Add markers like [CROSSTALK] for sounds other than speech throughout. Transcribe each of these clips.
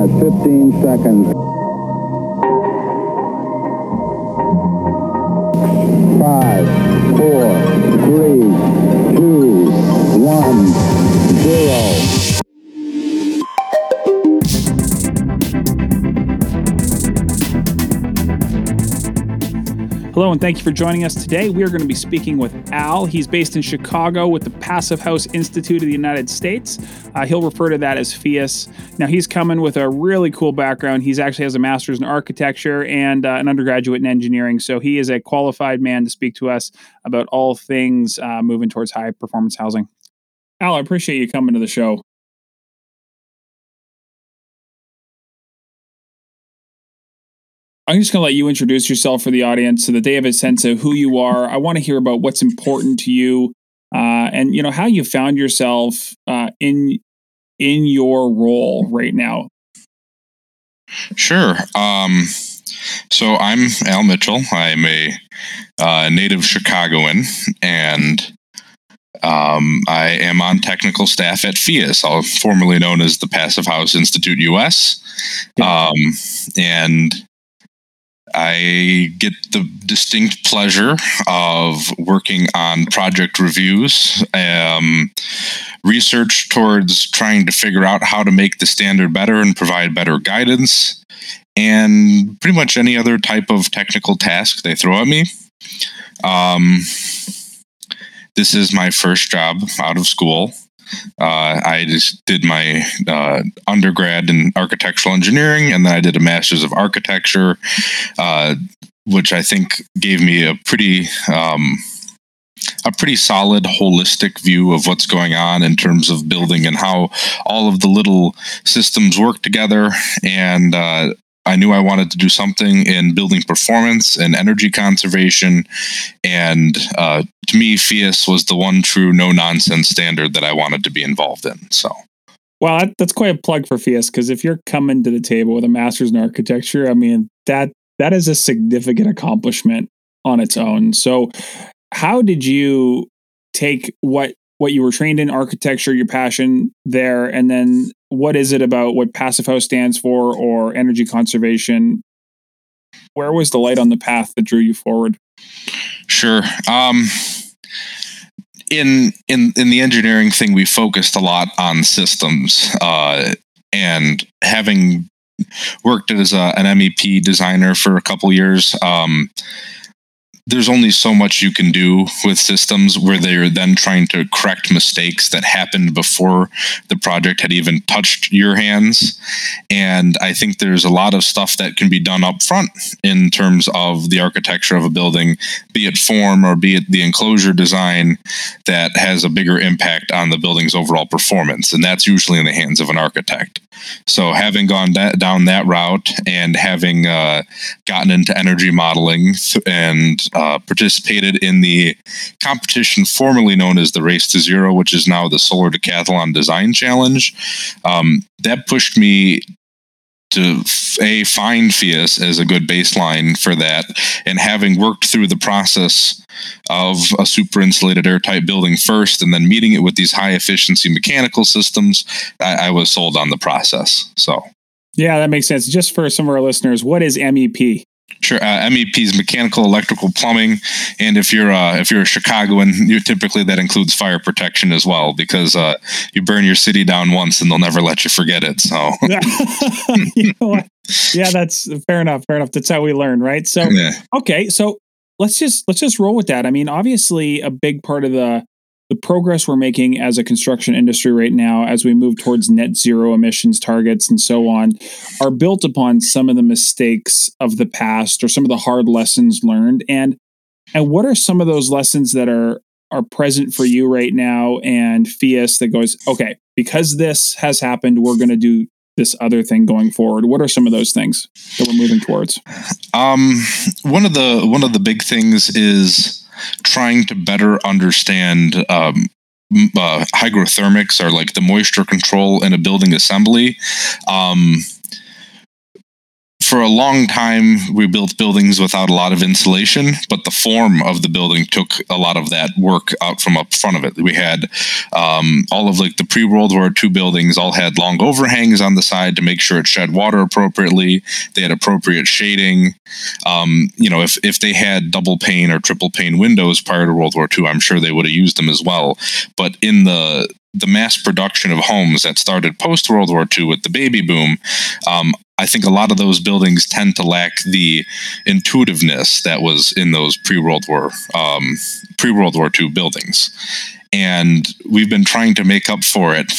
at 15 seconds. Five, four, three, two, one, zero. Hello, and thank you for joining us today. We are going to be speaking with Al. He's based in Chicago with the Passive House Institute of the United States. Uh, he'll refer to that as PHIUS. Now, he's coming with a really cool background. He's actually has a master's in architecture and uh, an undergraduate in engineering. So he is a qualified man to speak to us about all things uh, moving towards high performance housing. Al, I appreciate you coming to the show. I'm just going to let you introduce yourself for the audience so that they have a sense of who you are. I want to hear about what's important to you, uh, and you know how you found yourself uh, in in your role right now. Sure. Um, so I'm Al Mitchell. I'm a uh, native Chicagoan, and um, I am on technical staff at PHIUS, formerly known as the Passive House Institute US. Um, and I get the distinct pleasure of working on project reviews, um, research towards trying to figure out how to make the standard better and provide better guidance, and pretty much any other type of technical task they throw at me. Um, this is my first job out of school. Uh, I just did my uh, undergrad in architectural engineering, and then I did a master's of architecture, uh, which I think gave me a pretty um, a pretty solid holistic view of what's going on in terms of building and how all of the little systems work together. And uh, I knew I wanted to do something in building performance and energy conservation. And uh, to me, PHIUS was the one true no nonsense standard that I wanted to be involved in. So. Well, that, that's quite a plug for PHIUS because if you're coming to the table with a master's in architecture, I mean that that is a significant accomplishment on its own. So, how did you take what what you were trained in architecture, your passion there, and then what is it about what Passive House stands for or energy conservation? Where was the light on the path that drew you forward? Sure. Um, in in in the engineering thing, we focused a lot on systems, uh, and having worked as a, an MEP designer for a couple years. Um, there's only so much you can do with systems where they're then trying to correct mistakes that happened before the project had even touched your hands. And I think there's a lot of stuff that can be done up front in terms of the architecture of a building, be it form or be it the enclosure design, that has a bigger impact on the building's overall performance. And that's usually in the hands of an architect. So having gone that, down that route and having uh, gotten into energy modeling and uh, participated in the competition formerly known as the Race to Zero, which is now the Solar Decathlon Design Challenge. Um, that pushed me to a find PHIUS as a good baseline for that, and having worked through the process of a super insulated airtight building first, and then meeting it with these high efficiency mechanical systems, I, I was sold on the process. So. Yeah, that makes sense. Just for some of our listeners, what is MEP? Sure, uh, MEP's mechanical, electrical, plumbing, and if you're uh, if you're a Chicagoan, you typically that includes fire protection as well because uh, you burn your city down once and they'll never let you forget it. So, [LAUGHS] [LAUGHS] you know yeah, that's fair enough. Fair enough. That's how we learn, right? So, yeah. okay, so let's just let's just roll with that. I mean, obviously, a big part of the the progress we're making as a construction industry right now as we move towards net zero emissions targets and so on are built upon some of the mistakes of the past or some of the hard lessons learned. And and what are some of those lessons that are are present for you right now and PHIUS that goes okay because this has happened we're going to do this other thing going forward. What are some of those things that we're moving towards? Um one of the one of the big things is trying to better understand um, uh, hygrothermics or like the moisture control in a building assembly. Um, for a long time, we built buildings without a lot of insulation, but the form of the building took a lot of that work out from up front of it. We had um, all of like the pre World War II buildings all had long overhangs on the side to make sure it shed water appropriately. They had appropriate shading. Um, you know, if if they had double pane or triple pane windows prior to World War II, I'm sure they would have used them as well. But in the the mass production of homes that started post World War II with the baby boom, um, I think a lot of those buildings tend to lack the intuitiveness that was in those pre World War um, pre World War II buildings, and we've been trying to make up for it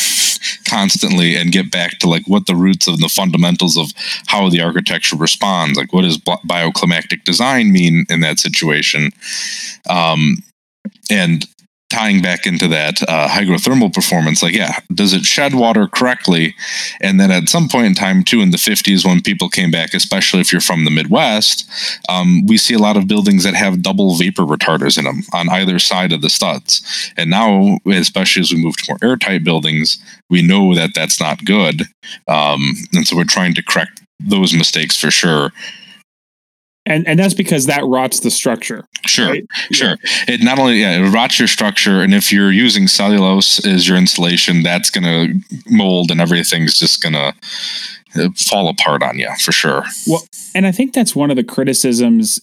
[LAUGHS] constantly and get back to like what the roots of the fundamentals of how the architecture responds. Like what does bioclimatic design mean in that situation? Um, and tying back into that uh, hygrothermal performance like yeah does it shed water correctly? And then at some point in time too in the 50s when people came back especially if you're from the midwest um, we see a lot of buildings that have double vapor retarders in them on either side of the studs. And now especially as we move to more airtight buildings we know that that's not good. Um, and so we're trying to correct those mistakes for sure and and that's because that rots the structure. Sure, right? sure. Yeah. It not only yeah, it rots your structure, and if you're using cellulose as your insulation, that's going to mold, and everything's just going to uh, fall apart on you for sure. Well, and I think that's one of the criticisms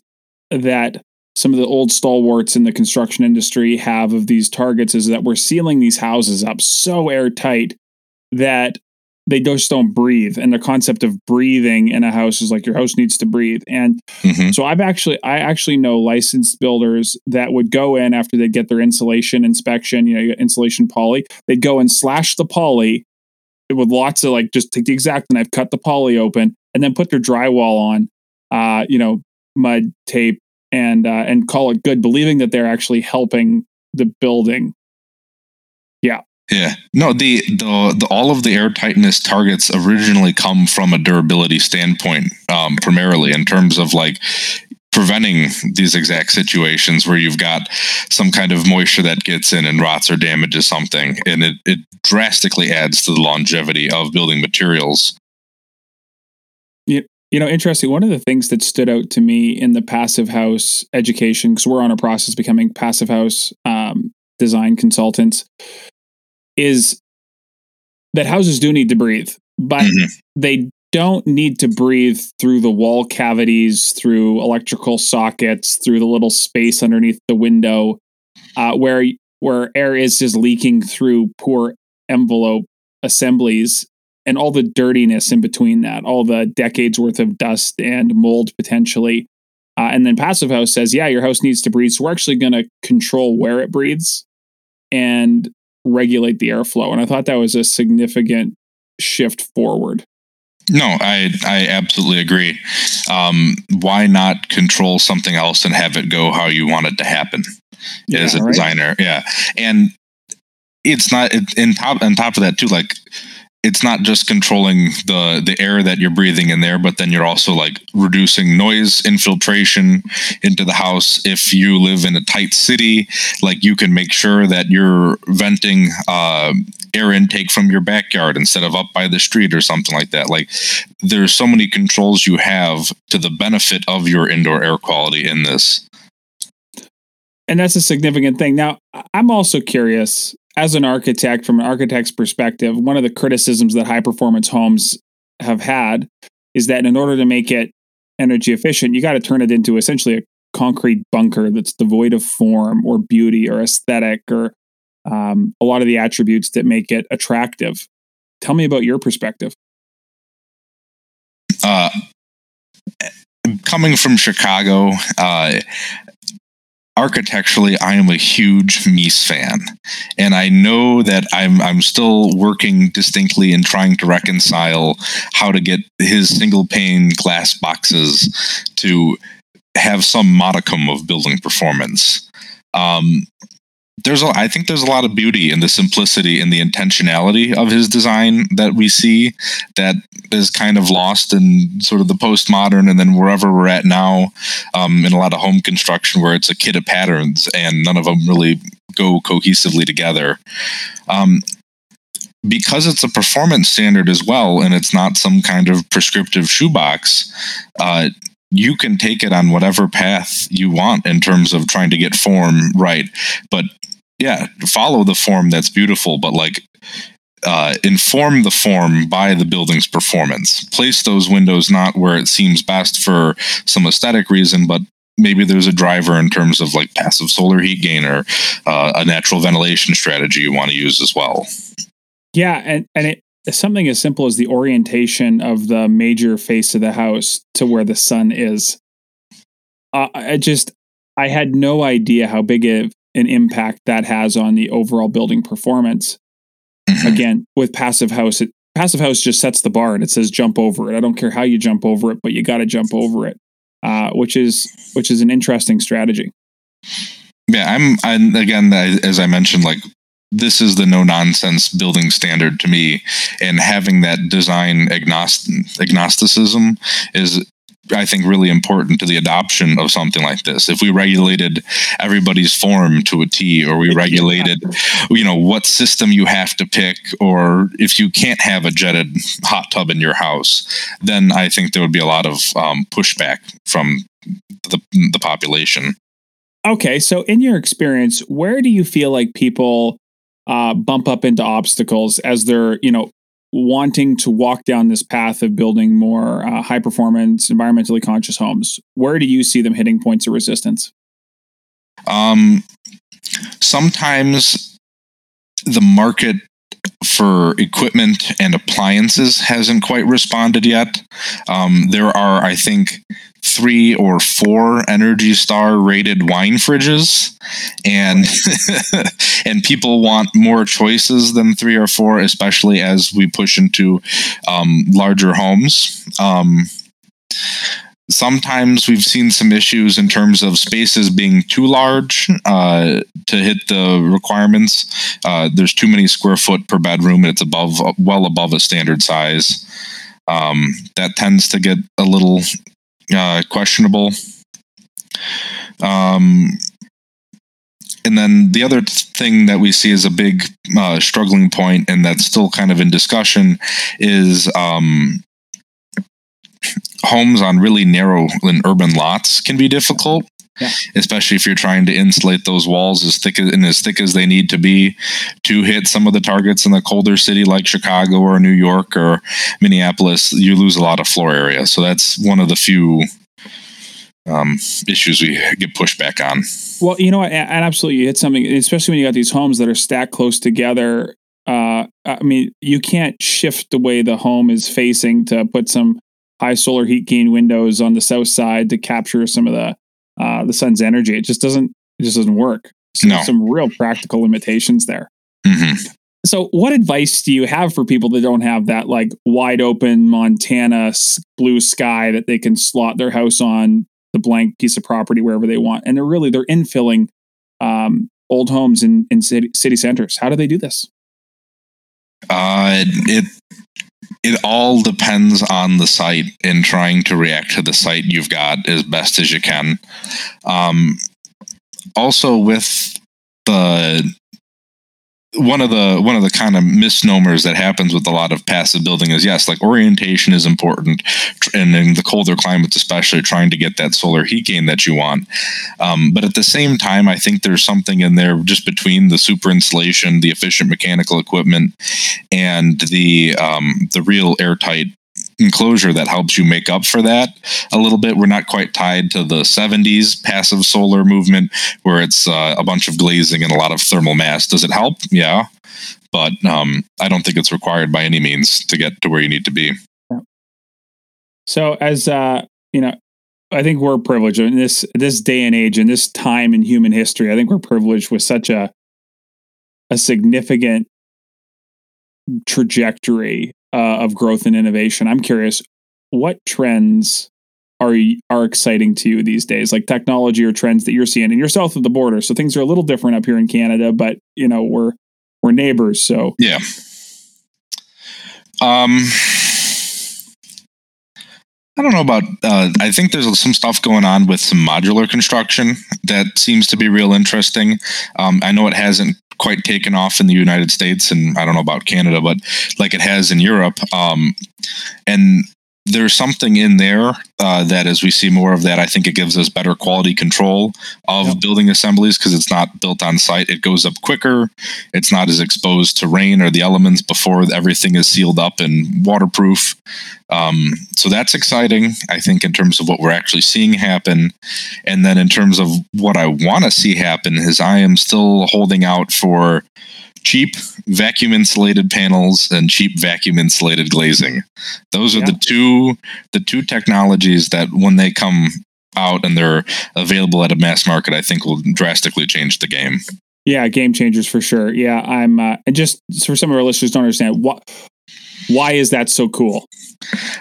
that some of the old stalwarts in the construction industry have of these targets is that we're sealing these houses up so airtight that they just don't breathe and the concept of breathing in a house is like your house needs to breathe. And mm-hmm. so i've actually i actually know licensed builders that would go in after they get their insulation inspection you know insulation poly. They'd go and slash the poly with lots of like just take the exact knife cut the poly open and then put their drywall on uh you know mud tape and uh and call it good believing that they're actually helping the building. Yeah yeah. No, the, the the all of the air tightness targets originally come from a durability standpoint, um, primarily in terms of like preventing these exact situations where you've got some kind of moisture that gets in and rots or damages something, and it, it drastically adds to the longevity of building materials. Yeah. You know, interesting. One of the things that stood out to me in the passive house education, because we're on a process becoming passive house um, design consultants, is that houses do need to breathe, but mm-hmm. they don't need to breathe through the wall cavities, through electrical sockets, through the little space underneath the window, uh, where where air is just leaking through poor envelope assemblies and all the dirtiness in between that, all the decades worth of dust and mold potentially. Uh, and then Passive House says, yeah, your house needs to breathe. So we're actually going to control where it breathes and regulate the airflow. And I thought that was a significant shift forward. No, I I absolutely agree. Um, why not control something else and have it go how you want it to happen yeah, as a right? designer? Yeah, and it's not in top on top of that too. Like it's not just controlling the the air that you're breathing in there but then you're also like reducing noise infiltration into the house. If you live in a tight city like you can make sure that you're venting uh, air intake from your backyard instead of up by the street or something like that. Like there's so many controls you have to the benefit of your indoor air quality in this. And that's a significant thing. Now i'm also curious as an architect, from an architect's perspective, one of the criticisms that high performance homes have had is that in order to make it energy efficient, you got to turn it into essentially a concrete bunker that's devoid of form or beauty or aesthetic or um, a lot of the attributes that make it attractive. Tell me about your perspective. Uh, coming from Chicago, uh, architecturally, I am a huge Mies fan, and I know that I'm I'm still working distinctly in trying to reconcile how to get his single pane glass boxes to have some modicum of building performance. Um, there's a, I think there's a lot of beauty in the simplicity and the intentionality of his design that we see that is kind of lost in sort of the postmodern and then wherever we're at now um, in a lot of home construction where it's a kit of patterns and none of them really go cohesively together. Um, because it's a performance standard as well, and it's not some kind of prescriptive shoebox, uh, you can take it on whatever path you want in terms of trying to get form right. But yeah, follow the form that's beautiful, but like uh, inform the form by the building's performance. Place those windows not where it seems best for some aesthetic reason, but maybe there's a driver in terms of like passive solar heat gain or uh, a natural ventilation strategy you want to use as well. Yeah, and and it something as simple as the orientation of the major face of the house to where the sun is. Uh, I just I had no idea how big of an impact that has on the overall building performance. Mm-hmm. Again, with passive house, it, passive house just sets the bar and it says jump over it. I don't care how you jump over it, but you got to jump over it, uh, which is which is an interesting strategy. Yeah, I'm. And again, as I mentioned, like this is the no nonsense building standard to me and having that design agnost- agnosticism is I think really important to the adoption of something like this. If we regulated everybody's form to a T, or we regulated, you know, what system you have to pick, or if you can't have a jetted hot tub in your house, then I think there would be a lot of um, pushback from the the population. Okay, so in your experience, where do you feel like people uh, bump up into obstacles as they're you know wanting to walk down this path of building more uh, high performance environmentally conscious homes where do you see them hitting points of resistance um sometimes the market for equipment and appliances hasn't quite responded yet. Um, there are, I think, three or four Energy Star rated wine fridges, and [LAUGHS] and people want more choices than three or four, especially as we push into um, larger homes. Um, sometimes we've seen some issues in terms of spaces being too large uh, to hit the requirements. Uh, there's too many square foot per bedroom, and it's above, well above a standard size. Um, that tends to get a little uh, questionable. Um, and then the other thing that we see as a big uh, struggling point, and that's still kind of in discussion, is um, homes on really narrow and urban lots can be difficult. Especially if you're trying to insulate those walls as thick and as thick as they need to be to hit some of the targets in the colder city like Chicago or New York or Minneapolis, you lose a lot of floor area. So that's one of the few um, issues we get pushback on. Well, you know, and absolutely, you hit something, especially when you got these homes that are stacked close together. Uh, I mean, you can't shift the way the home is facing to put some high solar heat gain windows on the south side to capture some of the uh, the sun's energy. It just doesn't it just doesn't work. So no. some real practical limitations there. Mm-hmm. So, what advice do you have for people that don't have that like wide open Montana blue sky that they can slot their house on the blank piece of property wherever they want, and they're really they're infilling um, old homes in in city, city centers? How do they do this? Uh, it it all depends on the site and trying to react to the site you've got as best as you can. Um, also, with the one of the one of the kind of misnomers that happens with a lot of passive building is yes like orientation is important and in the colder climates especially trying to get that solar heat gain that you want. Um, but at the same time i think there's something in there just between the super insulation the efficient mechanical equipment and the um, the real airtight enclosure that helps you make up for that a little bit. We're not quite tied to the 70s passive solar movement where it's uh, a bunch of glazing and a lot of thermal mass. Does it help? Yeah. But um, I don't think it's required by any means to get to where you need to be. So, as uh, you know, I think we're privileged in this this day and age, in this time in human history. I think we're privileged with such a a significant trajectory uh, of growth and innovation. I'm curious, what trends are are exciting to you these days, like technology or trends that you're seeing? And you're south of the border, so things are a little different up here in Canada. But you know, we're we're neighbors, so yeah. Um, I don't know about. Uh, I think there's some stuff going on with some modular construction that seems to be real interesting. Um, I know it hasn't quite taken off in the United States, and I don't know about Canada, but like it has in Europe. Um, and there's something in there uh, that as we see more of that, I think it gives us better quality control of yep. building assemblies because it's not built on site. It goes up quicker. It's not as exposed to rain or the elements before everything is sealed up and waterproof. Um, so that's exciting, I think, in terms of what we're actually seeing happen. And then in terms of what I want to see happen, is I am still holding out for cheap vacuum insulated panels and cheap vacuum insulated glazing. Those are yeah. the two the two technologies that when they come out and they're available at a mass market, I think will drastically change the game. Yeah, game changers for sure. Yeah, I'm uh, and just for some of our listeners don't understand what why is that so cool?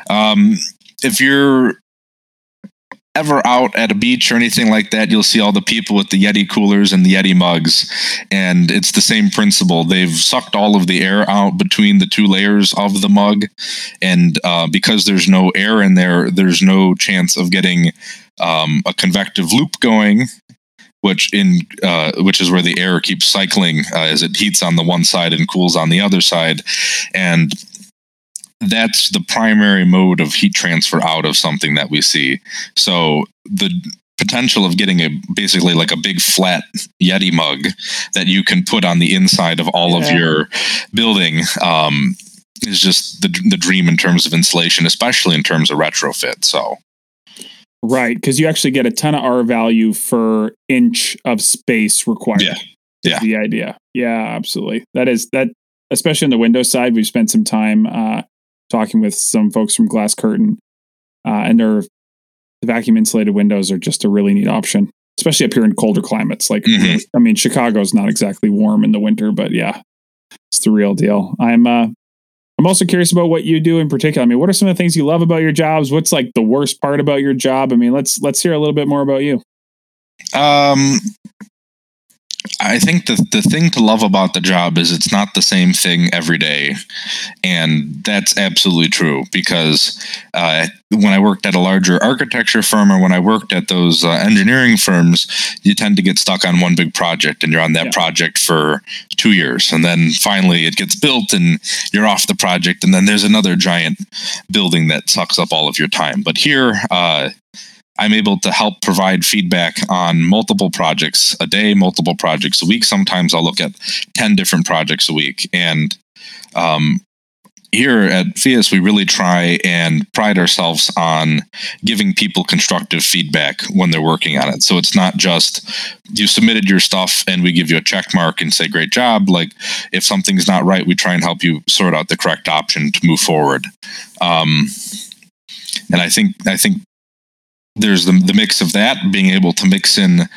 Um, if you're ever out at a beach or anything like that, you'll see all the people with the Yeti coolers and the Yeti mugs. And it's the same principle. They've sucked all of the air out between the two layers of the mug. And uh, because there's no air in there, there's no chance of getting um, a convective loop going. Which in uh, which is where the air keeps cycling uh, as it heats on the one side and cools on the other side, and that's the primary mode of heat transfer out of something that we see. So the potential of getting a basically like a big flat Yeti mug that you can put on the inside of all yeah. of your building um, is just the the dream in terms of insulation, especially in terms of retrofit. So. Right, because you actually get a ton of R value for inch of space required. Yeah, yeah. The idea, yeah, absolutely. That is that, especially on the window side. We've spent some time uh, talking with some folks from Glass Curtain, uh, and their the vacuum insulated windows are just a really neat option, especially up here in colder climates. Like, mm-hmm. I mean, Chicago's not exactly warm in the winter, but yeah, it's the real deal. I'm uh, I'm also curious about what you do in particular. I mean, what are some of the things you love about your jobs? What's like the worst part about your job? I mean, let's let's hear a little bit more about you. Um, I think the the thing to love about the job is it's not the same thing every day, and that's absolutely true. Because uh, when I worked at a larger architecture firm or when I worked at those uh, engineering firms, you tend to get stuck on one big project, and you're on that yeah. project for two years, and then finally it gets built, and you're off the project, and then there's another giant building that sucks up all of your time. But here, uh, I'm able to help provide feedback on multiple projects a day, multiple projects a week. Sometimes I'll look at 10 different projects a week. And um, here at PHIUS, we really try and pride ourselves on giving people constructive feedback when they're working on it. So it's not just you submitted your stuff and we give you a check mark and say, great job. Like if something's not right, we try and help you sort out the correct option to move forward. Um, and I think I think there's the, the mix of that being able to mix in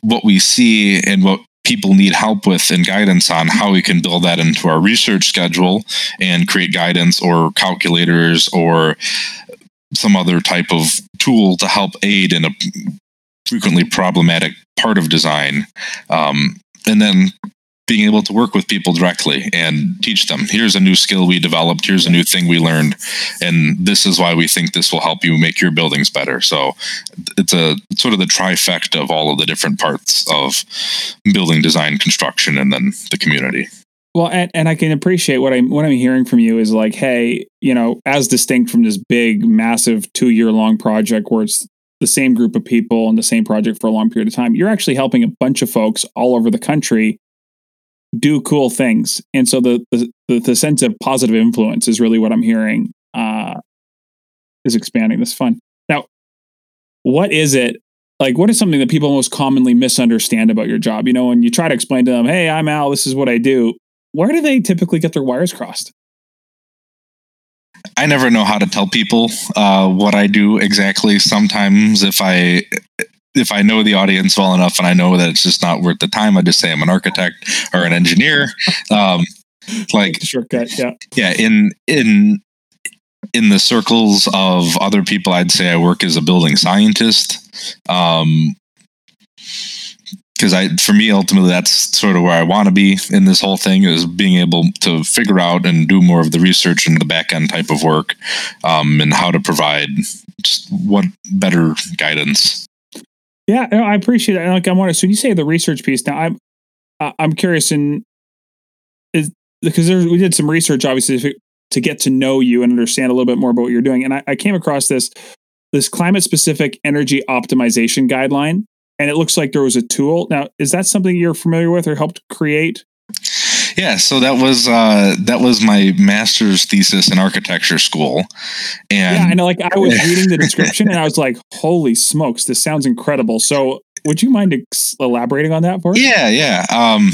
what we see and what people need help with and guidance on how we can build that into our research schedule and create guidance or calculators or some other type of tool to help aid in a frequently problematic part of design. Um, and then being able to work with people directly and teach them here's a new skill we developed. Here's a new thing we learned. And this is why we think this will help you make your buildings better. So it's a sort of the trifecta of all of the different parts of building design construction and then the community. Well and, and i can appreciate what i'm what i'm hearing from you is like hey you know as distinct from this big massive two year long project where it's the same group of people and the same project for a long period of time you're actually helping a bunch of folks all over the country do cool things. And so the the, the sense of positive influence is really what I'm hearing uh, is expanding. This fun. Now, what is it like? What is something that people most commonly misunderstand about your job? You know, when you try to explain to them, "Hey, I'm Al. This is what I do." Where do they typically get their wires crossed? I never know how to tell people uh, what I do exactly. Sometimes, if I if I know the audience well enough and I know that it's just not worth the time, I just say I'm an architect or an engineer. [LAUGHS] Um, like shortcut, yeah, yeah. In in in the circles of other people, I'd say I work as a building scientist. Um, because I, for me, ultimately, that's sort of where I want to be in this whole thing is being able to figure out and do more of the research and the back end type of work, um, and how to provide just what better guidance yeah, I appreciate it. Like I want to. So when you say the research piece, now I'm uh, I'm curious in is because there, we did some research, obviously, to get to know you and understand a little bit more about what you're doing. And I, I came across this this climate specific energy optimization guideline, and it looks like there was a tool. Now, is that something you're familiar with or helped create? Yeah, so that was uh, that was my master's thesis in architecture school, and yeah, I know. Like I was [LAUGHS] reading the description, and I was like, "Holy smokes, this sounds incredible!" So, would you mind ex- elaborating on that for us? Yeah, yeah. Um,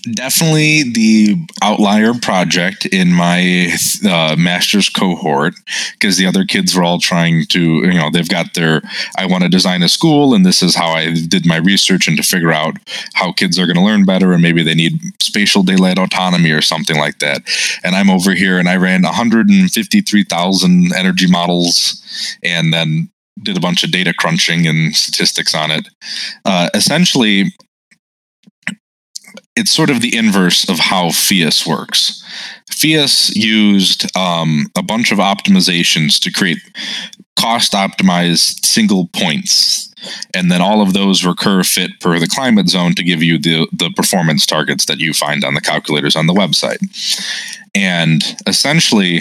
definitely the outlier project in my uh, master's cohort because the other kids were all trying to you know they've got their i want to design a school and this is how i did my research and to figure out how kids are going to learn better and maybe they need spatial daylight autonomy or something like that. And i'm over here and i ran 153000 energy models and then did a bunch of data crunching and statistics on it. Uh, essentially it's sort of the inverse of how PHIUS works. PHIUS used um, a bunch of optimizations to create cost optimized single points. And then all of those recur fit per the climate zone to give you the, the performance targets that you find on the calculators on the website. And essentially,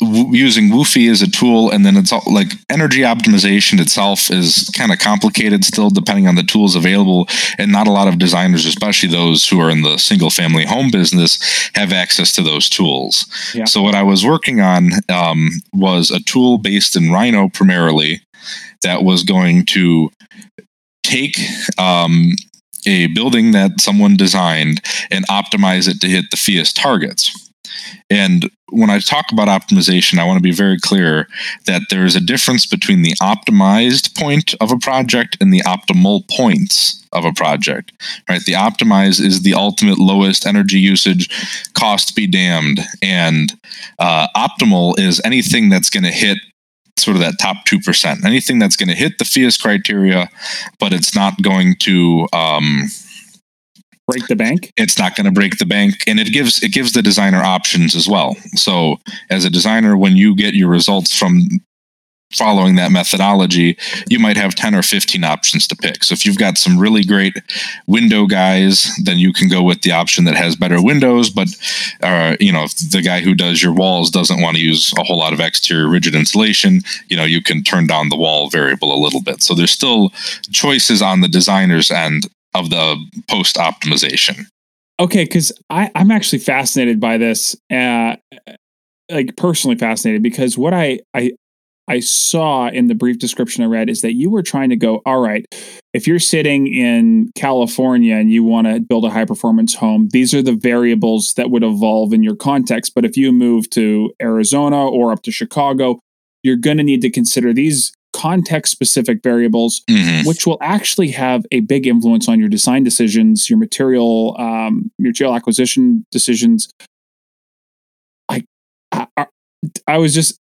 using WUFI as a tool, and then it's all like energy optimization itself is kind of complicated still, depending on the tools available. And not a lot of designers, especially those who are in the single family home business, have access to those tools. Yeah. So, what I was working on um, was a tool based in Rhino primarily that was going to take um, a building that someone designed and optimize it to hit the PHIUS targets. And when I talk about optimization, I want to be very clear that there is a difference between the optimized point of a project and the optimal points of a project. Right? The optimize is the ultimate lowest energy usage, cost be damned, and uh, optimal is anything that's going to hit sort of that top 2%. Anything that's going to hit the PHIUS criteria, but it's not going to um, break the bank? It's not going to break the bank and it gives it gives the designer options as well. So as a designer when you get your results from following that methodology you might have 10 or 15 options to pick. So if you've got some really great window guys then you can go with the option that has better windows but uh, you know if the guy who does your walls doesn't want to use a whole lot of exterior rigid insulation you know you can turn down the wall variable a little bit. So there's still choices on the designer's end of the post optimization. Okay, because I'm actually fascinated by this, uh, like personally fascinated, because what I, I I saw in the brief description I read is that you were trying to go, all right, if you're sitting in California and you want to build a high performance home, these are the variables that would evolve in your context. But if you move to Arizona or up to Chicago, you're going to need to consider these context specific variables, mm-hmm. which will actually have a big influence on your design decisions, your material, um, your material acquisition decisions. I, I, I was just,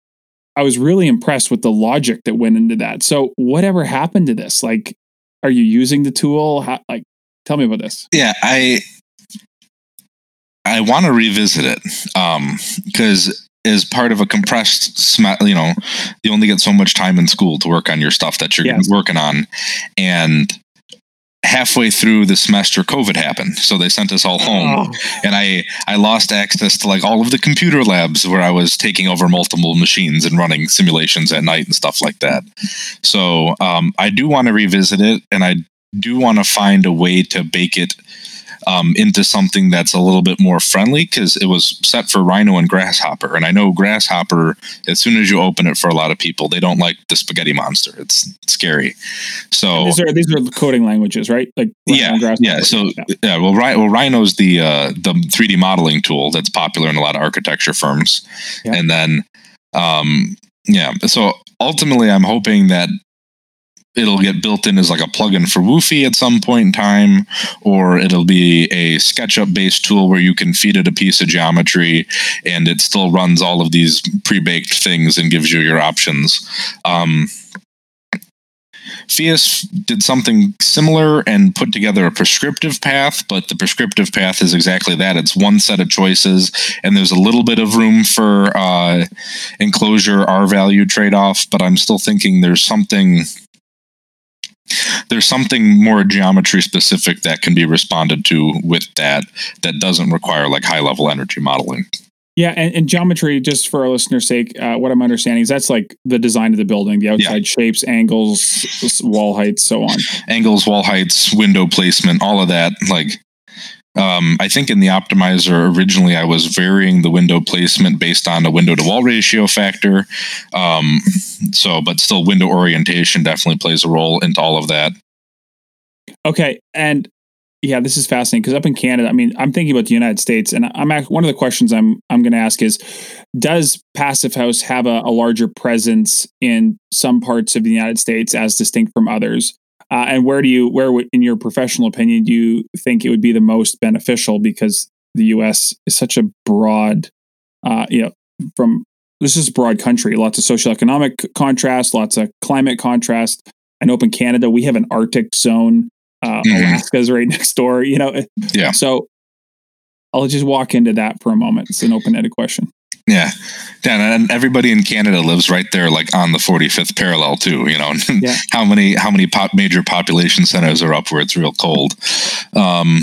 I was really impressed with the logic that went into that. So, whatever happened to this? Like, are you using the tool? How, like, tell me about this. Yeah, I, I want to revisit it because um, is part of a compressed you know you only get so much time in school to work on your stuff that you're yes. working on and halfway through the semester covid happened so they sent us all home oh. and i i lost access to like all of the computer labs where i was taking over multiple machines and running simulations at night and stuff like that so um, i do want to revisit it and i do want to find a way to bake it um, into something that's a little bit more friendly because it was set for Rhino and Grasshopper. And I know Grasshopper, as soon as you open it for a lot of people, they don't like the spaghetti monster. It's scary. So these are these are the coding languages, right? Like yeah, yeah. So yeah. yeah, well, well, Rhino's the uh, the 3D modeling tool that's popular in a lot of architecture firms, yeah. and then um, yeah. So ultimately, I'm hoping that it'll get built in as like a plugin for WUFI at some point in time, or it'll be a SketchUp based tool where you can feed it a piece of geometry and it still runs all of these pre baked things and gives you your options. Um, PHIUS did something similar and put together a prescriptive path, but the prescriptive path is exactly that. It's one set of choices, and there's a little bit of room for uh, enclosure R value trade off, but I'm still thinking there's something there's something more geometry specific that can be responded to with that that doesn't require like high level energy modeling. Yeah, and, and, geometry, just for our listeners' sake, uh, what I'm understanding is that's like the design of the building, the outside yeah. shapes, angles, wall heights, so on. Angles, wall heights, window placement, all of that. Like, um, I think in the optimizer originally, I was varying the window placement based on a window to wall ratio factor. Um, so, but still, window orientation definitely plays a role into all of that. Okay, and yeah, this is fascinating because up in Canada, I mean, I'm thinking about the United States, and I'm one of the questions I'm I'm going to ask is, does Passive House have a, a, larger presence in some parts of the United States as distinct from others? Uh, and where do you where in your professional opinion do you think it would be the most beneficial because the U.S. is such a broad, uh, you know, from this is a broad country, lots of socioeconomic contrast, lots of climate contrast. And open Canada we have an Arctic zone uh, mm-hmm. Alaska's right [LAUGHS] next door, you know. Yeah. So I'll just walk into that for a moment. It's an open-ended question. Yeah, yeah, and everybody in Canada lives right there, like on the 45th parallel too. You know, [LAUGHS] yeah. how many how many pop major population centers are up where it's real cold? Um,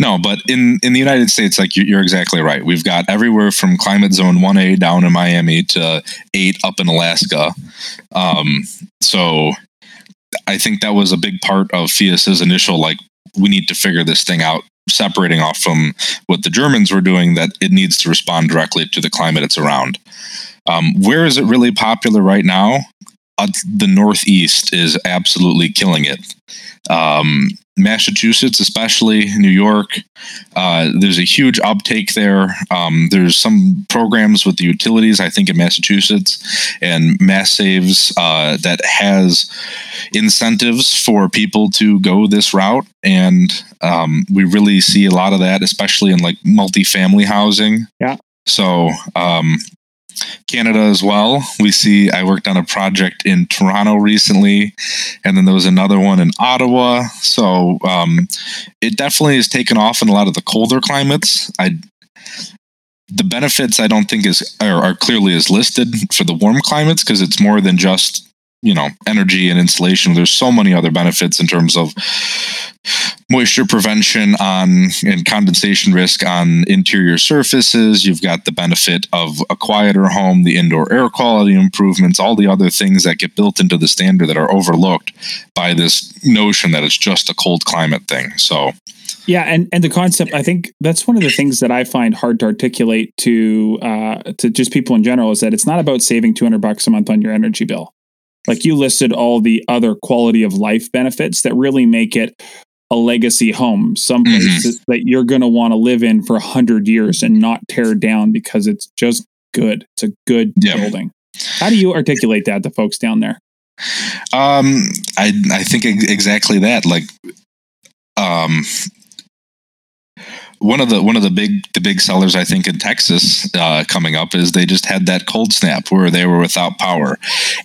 no, but in in the United States, like you're exactly right. We've got everywhere from climate zone one A down in Miami to eight up in Alaska. Um, so I think that was a big part of PHIUS's initial like we need to figure this thing out separating off from what the Germans were doing that it needs to respond directly to the climate it's around. Um, where is it really popular right now? Uh, the Northeast is absolutely killing it. Um, Massachusetts, especially New York. Uh, there's a huge uptake there. Um, there's some programs with the utilities, I think, in Massachusetts and Mass Saves uh, that has incentives for people to go this route, and um, we really see a lot of that, especially in like multifamily housing. Yeah. So um, Canada as well. We see I worked on a project in Toronto recently, and then there was another one in Ottawa. So um, it definitely has taken off in a lot of the colder climates. I the benefits I don't think is are, are clearly as listed for the warm climates because it's more than just you know energy and insulation there's so many other benefits in terms of moisture prevention on and condensation risk on interior surfaces you've got the benefit of a quieter home the indoor air quality improvements all the other things that get built into the standard that are overlooked by this notion that it's just a cold climate thing so yeah, and and the concept, I think that's one of the things that I find hard to articulate to uh, to just people in general is that it's not about saving two hundred bucks a month on your energy bill. Like you listed all the other quality of life benefits that really make it a legacy home, someplace mm-hmm. that you're going to want to live in for a hundred years and not tear down because it's just good. It's a good yep. building. How do you articulate that to folks down there? Um, I I think exactly that. Like, um, one of the one of the big the big sellers I think in Texas uh, coming up is they just had that cold snap where they were without power,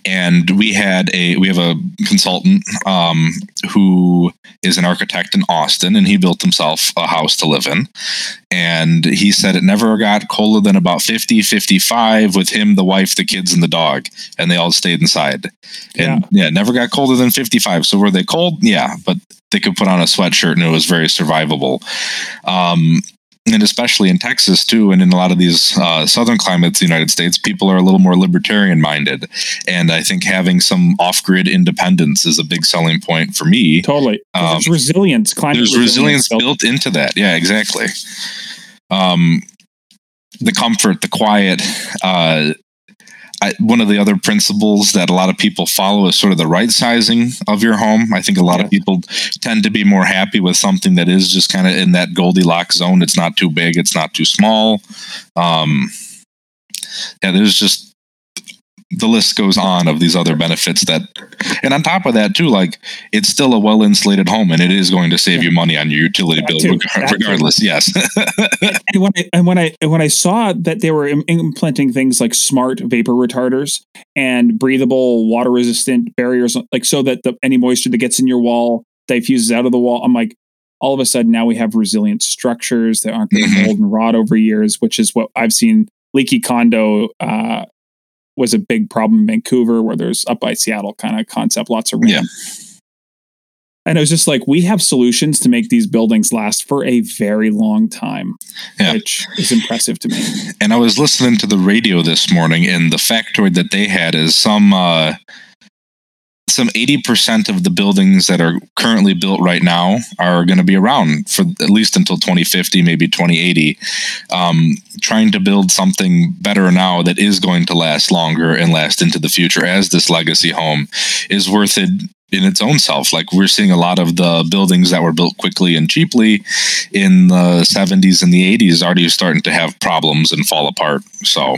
and we had a we have a consultant um, who is an architect in Austin, and he built himself a house to live in, and he said it never got colder than about 50 55 with him the wife the kids and the dog. And they all stayed inside. And yeah, yeah never got colder than 55 so were they cold? Yeah but they could put on a sweatshirt and it was very survivable um, and especially in Texas too, and in a lot of these uh, southern climates, the United States, people are a little more libertarian minded, and I think having some off-grid independence is a big selling point for me. Totally, um, there's resilience. Climate there's resilience, resilience built into that. Yeah, exactly. Um, the comfort, the quiet, uh, I, one of the other principles that a lot of people follow is sort of the right sizing of your home. I think a lot yeah. of people tend to be more happy with something that is just kind of in that Goldilocks zone. It's not too big, it's not too small. Um, yeah, there's just the list goes on of these other benefits that and on top of that too like it's still a well insulated home and it is going to save you money on your utility bill reg- regardless yes. [LAUGHS] And when I, and when I when I saw that they were implementing things like smart vapor retarders and breathable water resistant barriers like so that the, any moisture that gets in your wall diffuses out of the wall I'm like all of a sudden now we have resilient structures that aren't going to mm-hmm. mold and rot over years which is what I've seen leaky condo uh, was a big problem in Vancouver, where there's up by Seattle kind of concept, lots of rain. Yeah. and it was just like we have solutions to make these buildings last for a very long time yeah. which is impressive to me and i was listening to the radio this morning and the factoid that they had is some uh some 80% of the buildings that are currently built right now are going to be around for at least until 2050 maybe 2080 um, trying to build something better now that is going to last longer and last into the future as this legacy home is worth it in its own self. Like we're seeing a lot of the buildings that were built quickly and cheaply in the 70s and the 80s already starting to have problems and fall apart. So,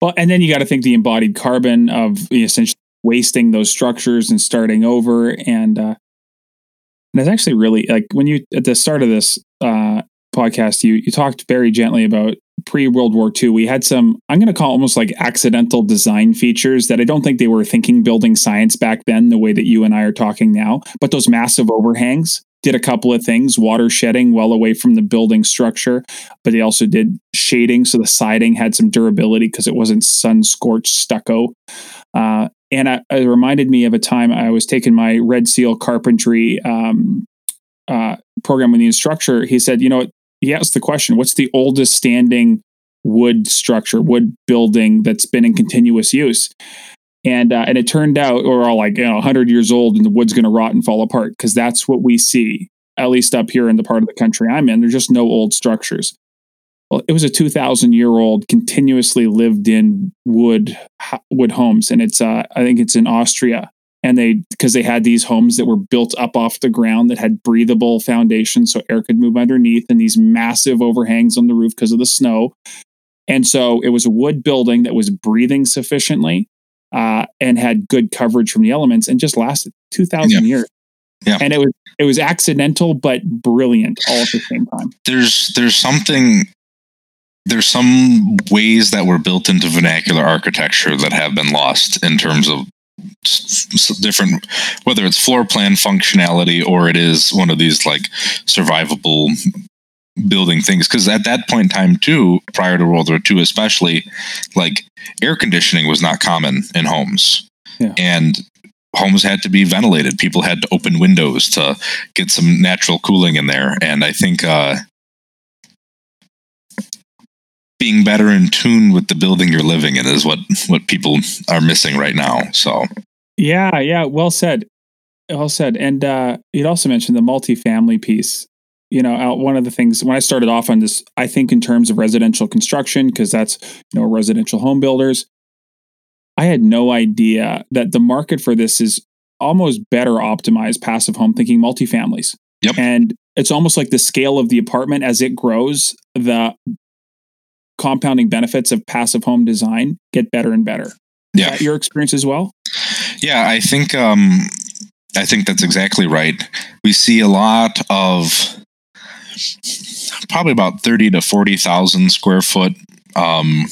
well, and then you got to think the embodied carbon of essentially wasting those structures and starting over. And, uh, and it's actually really like when you at the start of this uh, podcast, you you talked very gently about pre World War II, we had some, I'm going to call almost like accidental design features that I don't think they were thinking building science back then, the way that you and I are talking now. But those massive overhangs did a couple of things water shedding well away from the building structure, but they also did shading. So the siding had some durability because it wasn't sun scorched stucco. Uh, and I, it reminded me of a time I was taking my Red Seal carpentry um, uh, program with the instructor. He said, you know, he asked the question, what's the oldest standing wood structure, wood building that's been in continuous use? And uh, and it turned out we're all like you know 100 years old and the wood's going to rot and fall apart because that's what we see at least up here in the part of the country I'm in. There's just no old structures. Well, it was a 2,000 year old continuously lived in wood wood homes, and it's uh, I think it's in Austria and they because they had these homes that were built up off the ground that had breathable foundations so air could move underneath and these massive overhangs on the roof because of the snow and so it was a wood building that was breathing sufficiently uh, and had good coverage from the elements and just lasted 2000 yeah. years yeah. and it was it was accidental but brilliant all at the same time there's there's something there's some ways that were built into vernacular architecture that have been lost in terms of different whether it's floor plan functionality or it is one of these like survivable building things. Because at that point in time too prior to world war ii especially like air conditioning was not common in homes. Yeah. and homes had to be ventilated. People had to open windows to get some natural cooling in there. And i think uh being better in tune with the building you're living in is what what people are missing right now so yeah, yeah, well said. Well said. And uh, you'd also mentioned the multifamily piece. You know, one of the things when I started off on this, I think in terms of residential construction, because that's, you know, residential home builders. I had no idea that the market for this is almost better optimized passive home thinking multifamilies. Yep. And it's almost like the scale of the apartment as it grows, the compounding benefits of passive home design get better and better. Yeah. your experience as well? Yeah, I think um, I think that's exactly right. We see a lot of probably about thirty to forty thousand square foot. Um,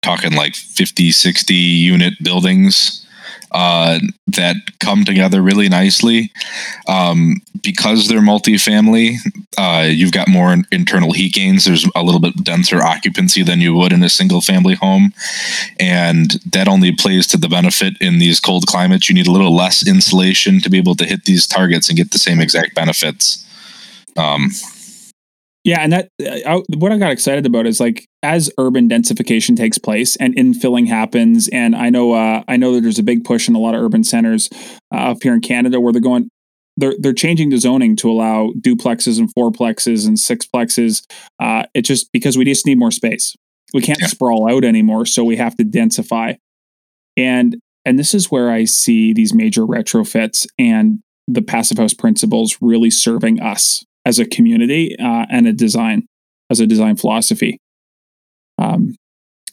talking like 50 60 unit buildings uh, that come together really nicely. Um, because they're multifamily, uh, you've got more internal heat gains. There's a little bit denser occupancy than you would in a single family home. And that only plays to the benefit in these cold climates. You need a little less insulation to be able to hit these targets and get the same exact benefits. Um, yeah, and that I, what I got excited about is like as urban densification takes place and infilling happens, and I know uh, I know that there's a big push in a lot of urban centers uh, up here in Canada where they're going they're they're changing the zoning to allow duplexes and fourplexes and sixplexes. Uh, it just because we just need more space. We can't yeah. sprawl out anymore, so we have to densify. And and this is where I see these major retrofits and the passive house principles really serving us as a community uh, and a design as a design philosophy. Um,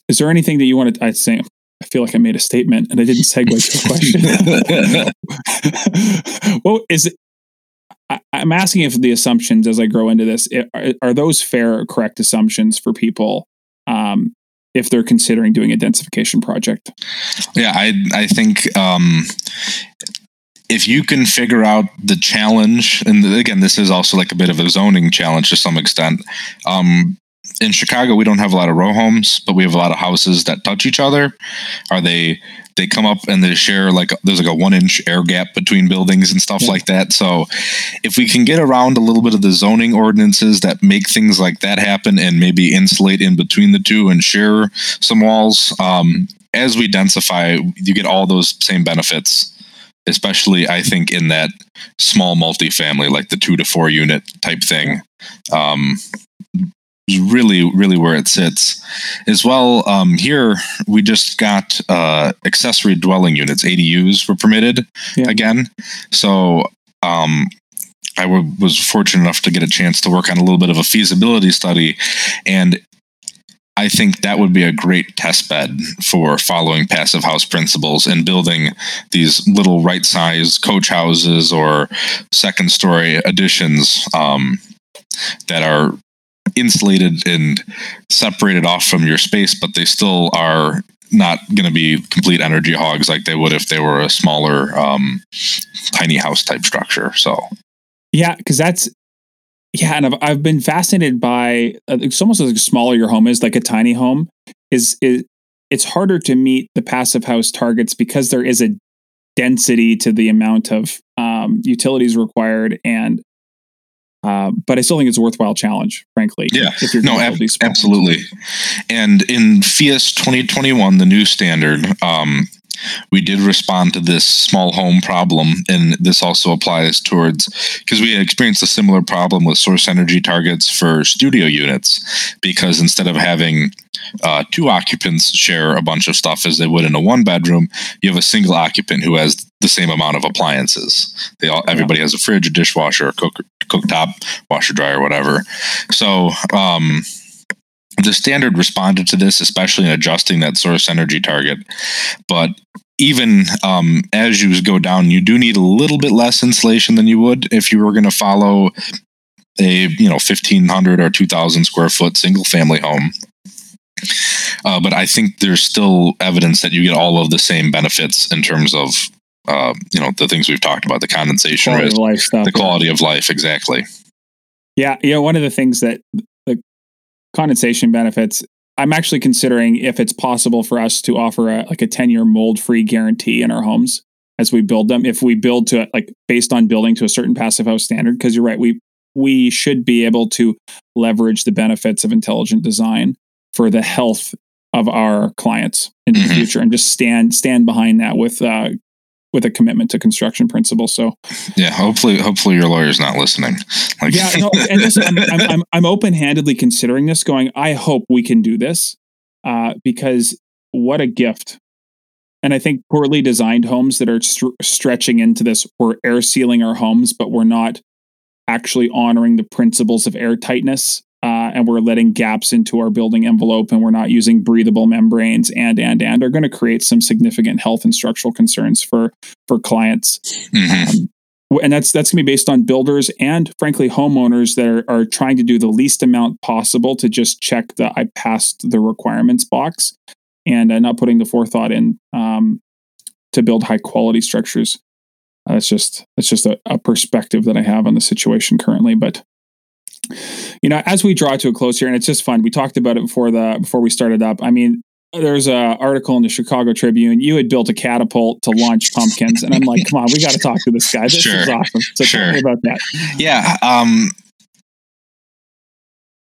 is there anything that you want to? I say I feel like I made a statement and I didn't segue to a question. [LAUGHS] well, is it? I, am asking if the assumptions as I grow into this are, are those fair or correct assumptions for people um, if they're considering doing a densification project. Yeah, I I think um, if you can figure out the challenge, and again, this is also like a bit of a zoning challenge to some extent. Um, in Chicago, we don't have a lot of row homes, but we have a lot of houses that touch each other. Are they? They come up and they share like there's like a one inch air gap between buildings and stuff yeah. like that. So, if we can get around a little bit of the zoning ordinances that make things like that happen, and maybe insulate in between the two and share some walls, um, as we densify, you get all those same benefits especially I think in that small multifamily, like the two to four unit type thing. Um, is really really where it sits as well um, here we just got uh, accessory dwelling units adus were permitted yeah. again so um, I w- was fortunate enough to get a chance to work on a little bit of a feasibility study and I think that would be a great test bed for following passive house principles and building these little right size coach houses or second story additions um, that are insulated and separated off from your space, but they still are not going to be complete energy hogs like they would if they were a smaller um, tiny house type structure. So, yeah, because that's yeah, and I've I've been fascinated by uh, it's almost like smaller your home is, like a tiny home is is it's harder to meet the passive house targets because there is a density to the amount of um, utilities required and uh, but I still think it's a worthwhile challenge, frankly. Yeah, if you're no, ab- absolutely. And in PHIUS 2021, the new standard, um, we did respond to this small home problem, and this also applies towards because we experienced a similar problem with source energy targets for studio units. Because instead of having uh, two occupants share a bunch of stuff as they would in a one bedroom, you have a single occupant who has the same amount of appliances. They all everybody has a fridge, a dishwasher, a cook, cooktop, washer, dryer, whatever. So. Um, the standard responded to this, especially in adjusting that source energy target. But even um, as you go down, you do need a little bit less insulation than you would if you were going to follow a you know 1500 or 2000 square foot single family home. Uh, but I think there's still evidence that you get all of the same benefits in terms of uh, you know the things we've talked about the condensation quality risk, the quality yeah. of life exactly. Yeah, you know, one of the things that condensation benefits I'm actually considering if it's possible for us to offer a like a 10 year mold free guarantee in our homes as we build them. If we build to like based on building to a certain passive house standard, because you're right, we we should be able to leverage the benefits of intelligent design for the health of our clients in the mm-hmm. future and just stand stand behind that with uh, with a commitment to construction principles. So, yeah, hopefully, hopefully your lawyer's not listening. Like, yeah, no, [LAUGHS] and listen, I'm, I'm, I'm, I'm open handedly considering this. Going, I hope we can do this uh, because what a gift. And I think poorly designed homes that are st- stretching into this, we're air sealing our homes, but we're not actually honoring the principles of air tightness uh, and we're letting gaps into our building envelope and we're not using breathable membranes and and and are going to create some significant health and structural concerns for for clients mm-hmm. um, and that's that's going to be based on builders and frankly homeowners that are, are trying to do the least amount possible to just check the i passed the requirements box and uh, not putting the forethought in um, to build high quality structures uh, that's just that's just a, a perspective that i have on the situation currently but you know, as we draw to a close here, and it's just fun. We talked about it before the before we started up. I mean, there's a article in the Chicago Tribune. You had built a catapult to launch pumpkins, and I'm like, come on, we got to talk to this guy. This sure. is awesome. So sure. tell me about that. Yeah. Um,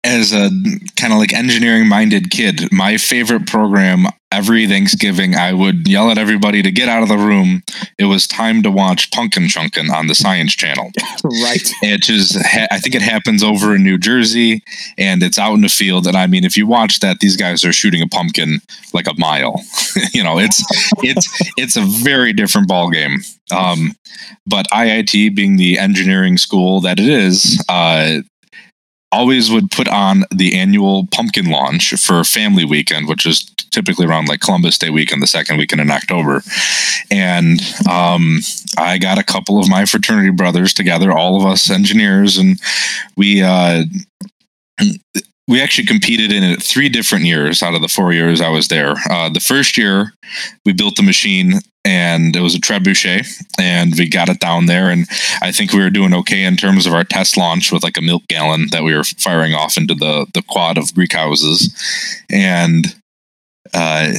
as a kind of like engineering minded kid, my favorite program every Thanksgiving, I would yell at everybody to get out of the room. It was time to watch Punkin Chunkin on the Science Channel. [LAUGHS] right. It just, I think it happens over in New Jersey and it's out in the field. And I mean, if you watch that, these guys are shooting a pumpkin like a mile. [LAUGHS] you know, it's, it's, it's a very different ball game. Um, but IIT being the engineering school that it is, uh, always would put on the annual pumpkin launch for family weekend, which is typically around like Columbus Day weekend, the second weekend in October. And um, I got a couple of my fraternity brothers together, all of us engineers, and we uh, we actually competed in it three different years out of the four years I was there. Uh, the first year, we built the machine and it was a trebuchet and we got it down there and i think we were doing okay in terms of our test launch with like a milk gallon that we were firing off into the the quad of greek houses and uh,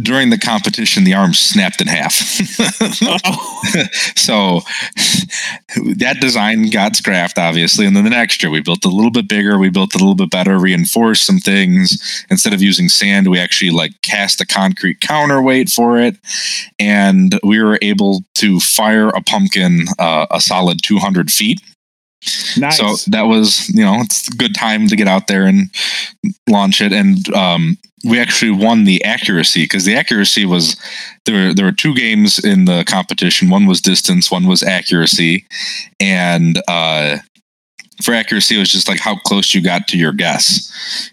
during the competition, the arm snapped in half. [LAUGHS] so that design got scrapped, obviously. And then the next year, we built a little bit bigger. We built a little bit better, reinforced some things. Instead of using sand, we actually like cast a concrete counterweight for it, and we were able to fire a pumpkin uh, a solid 200 feet. Nice. So that was, you know, it's a good time to get out there and launch it. And um, we actually won the accuracy because the accuracy was there. Were, there were two games in the competition. One was distance, one was accuracy, and uh, for accuracy, it was just like how close you got to your guess.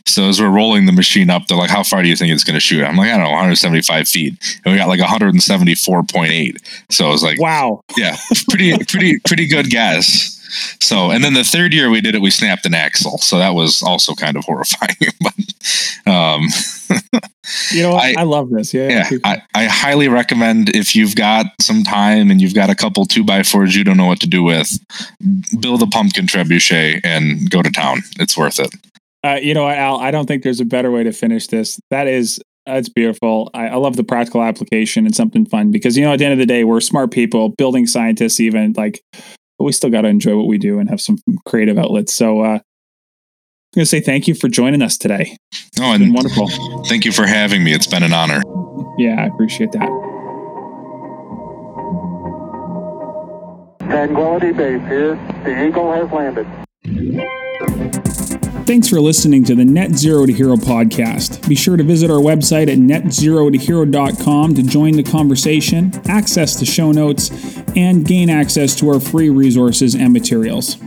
So as we're rolling the machine up, they're like, "How far do you think it's going to shoot?" I'm like, "I don't know, 175 feet," and we got like 174.8. So I was like, "Wow, yeah, pretty, pretty, pretty good guess." So, and then the third year we did it, we snapped an axle. So that was also kind of [LAUGHS] horrifying. but, um, [LAUGHS] you know, I, I, love this. Yeah, yeah. I, I highly recommend if you've got some time and you've got a couple two by fours you don't know what to do with, build a pumpkin trebuchet and go to town. It's worth it. Uh, you know what, Al? I don't think there's a better way to finish this. That is that's beautiful. I, I, love the practical application and something fun because you know at the end of the day we're smart people, building scientists, even like but we still got to enjoy what we do and have some creative outlets. So, uh, I'm going to say thank you for joining us today. Oh, and wonderful. Thank you for having me. It's been an honor. Yeah, I appreciate that. Tranquility Base here. The Eagle has landed. Thanks for listening to the Net Zero to Hero podcast. Be sure to visit our website at netzerotohero.com to join the conversation, access the show notes, and gain access to our free resources and materials.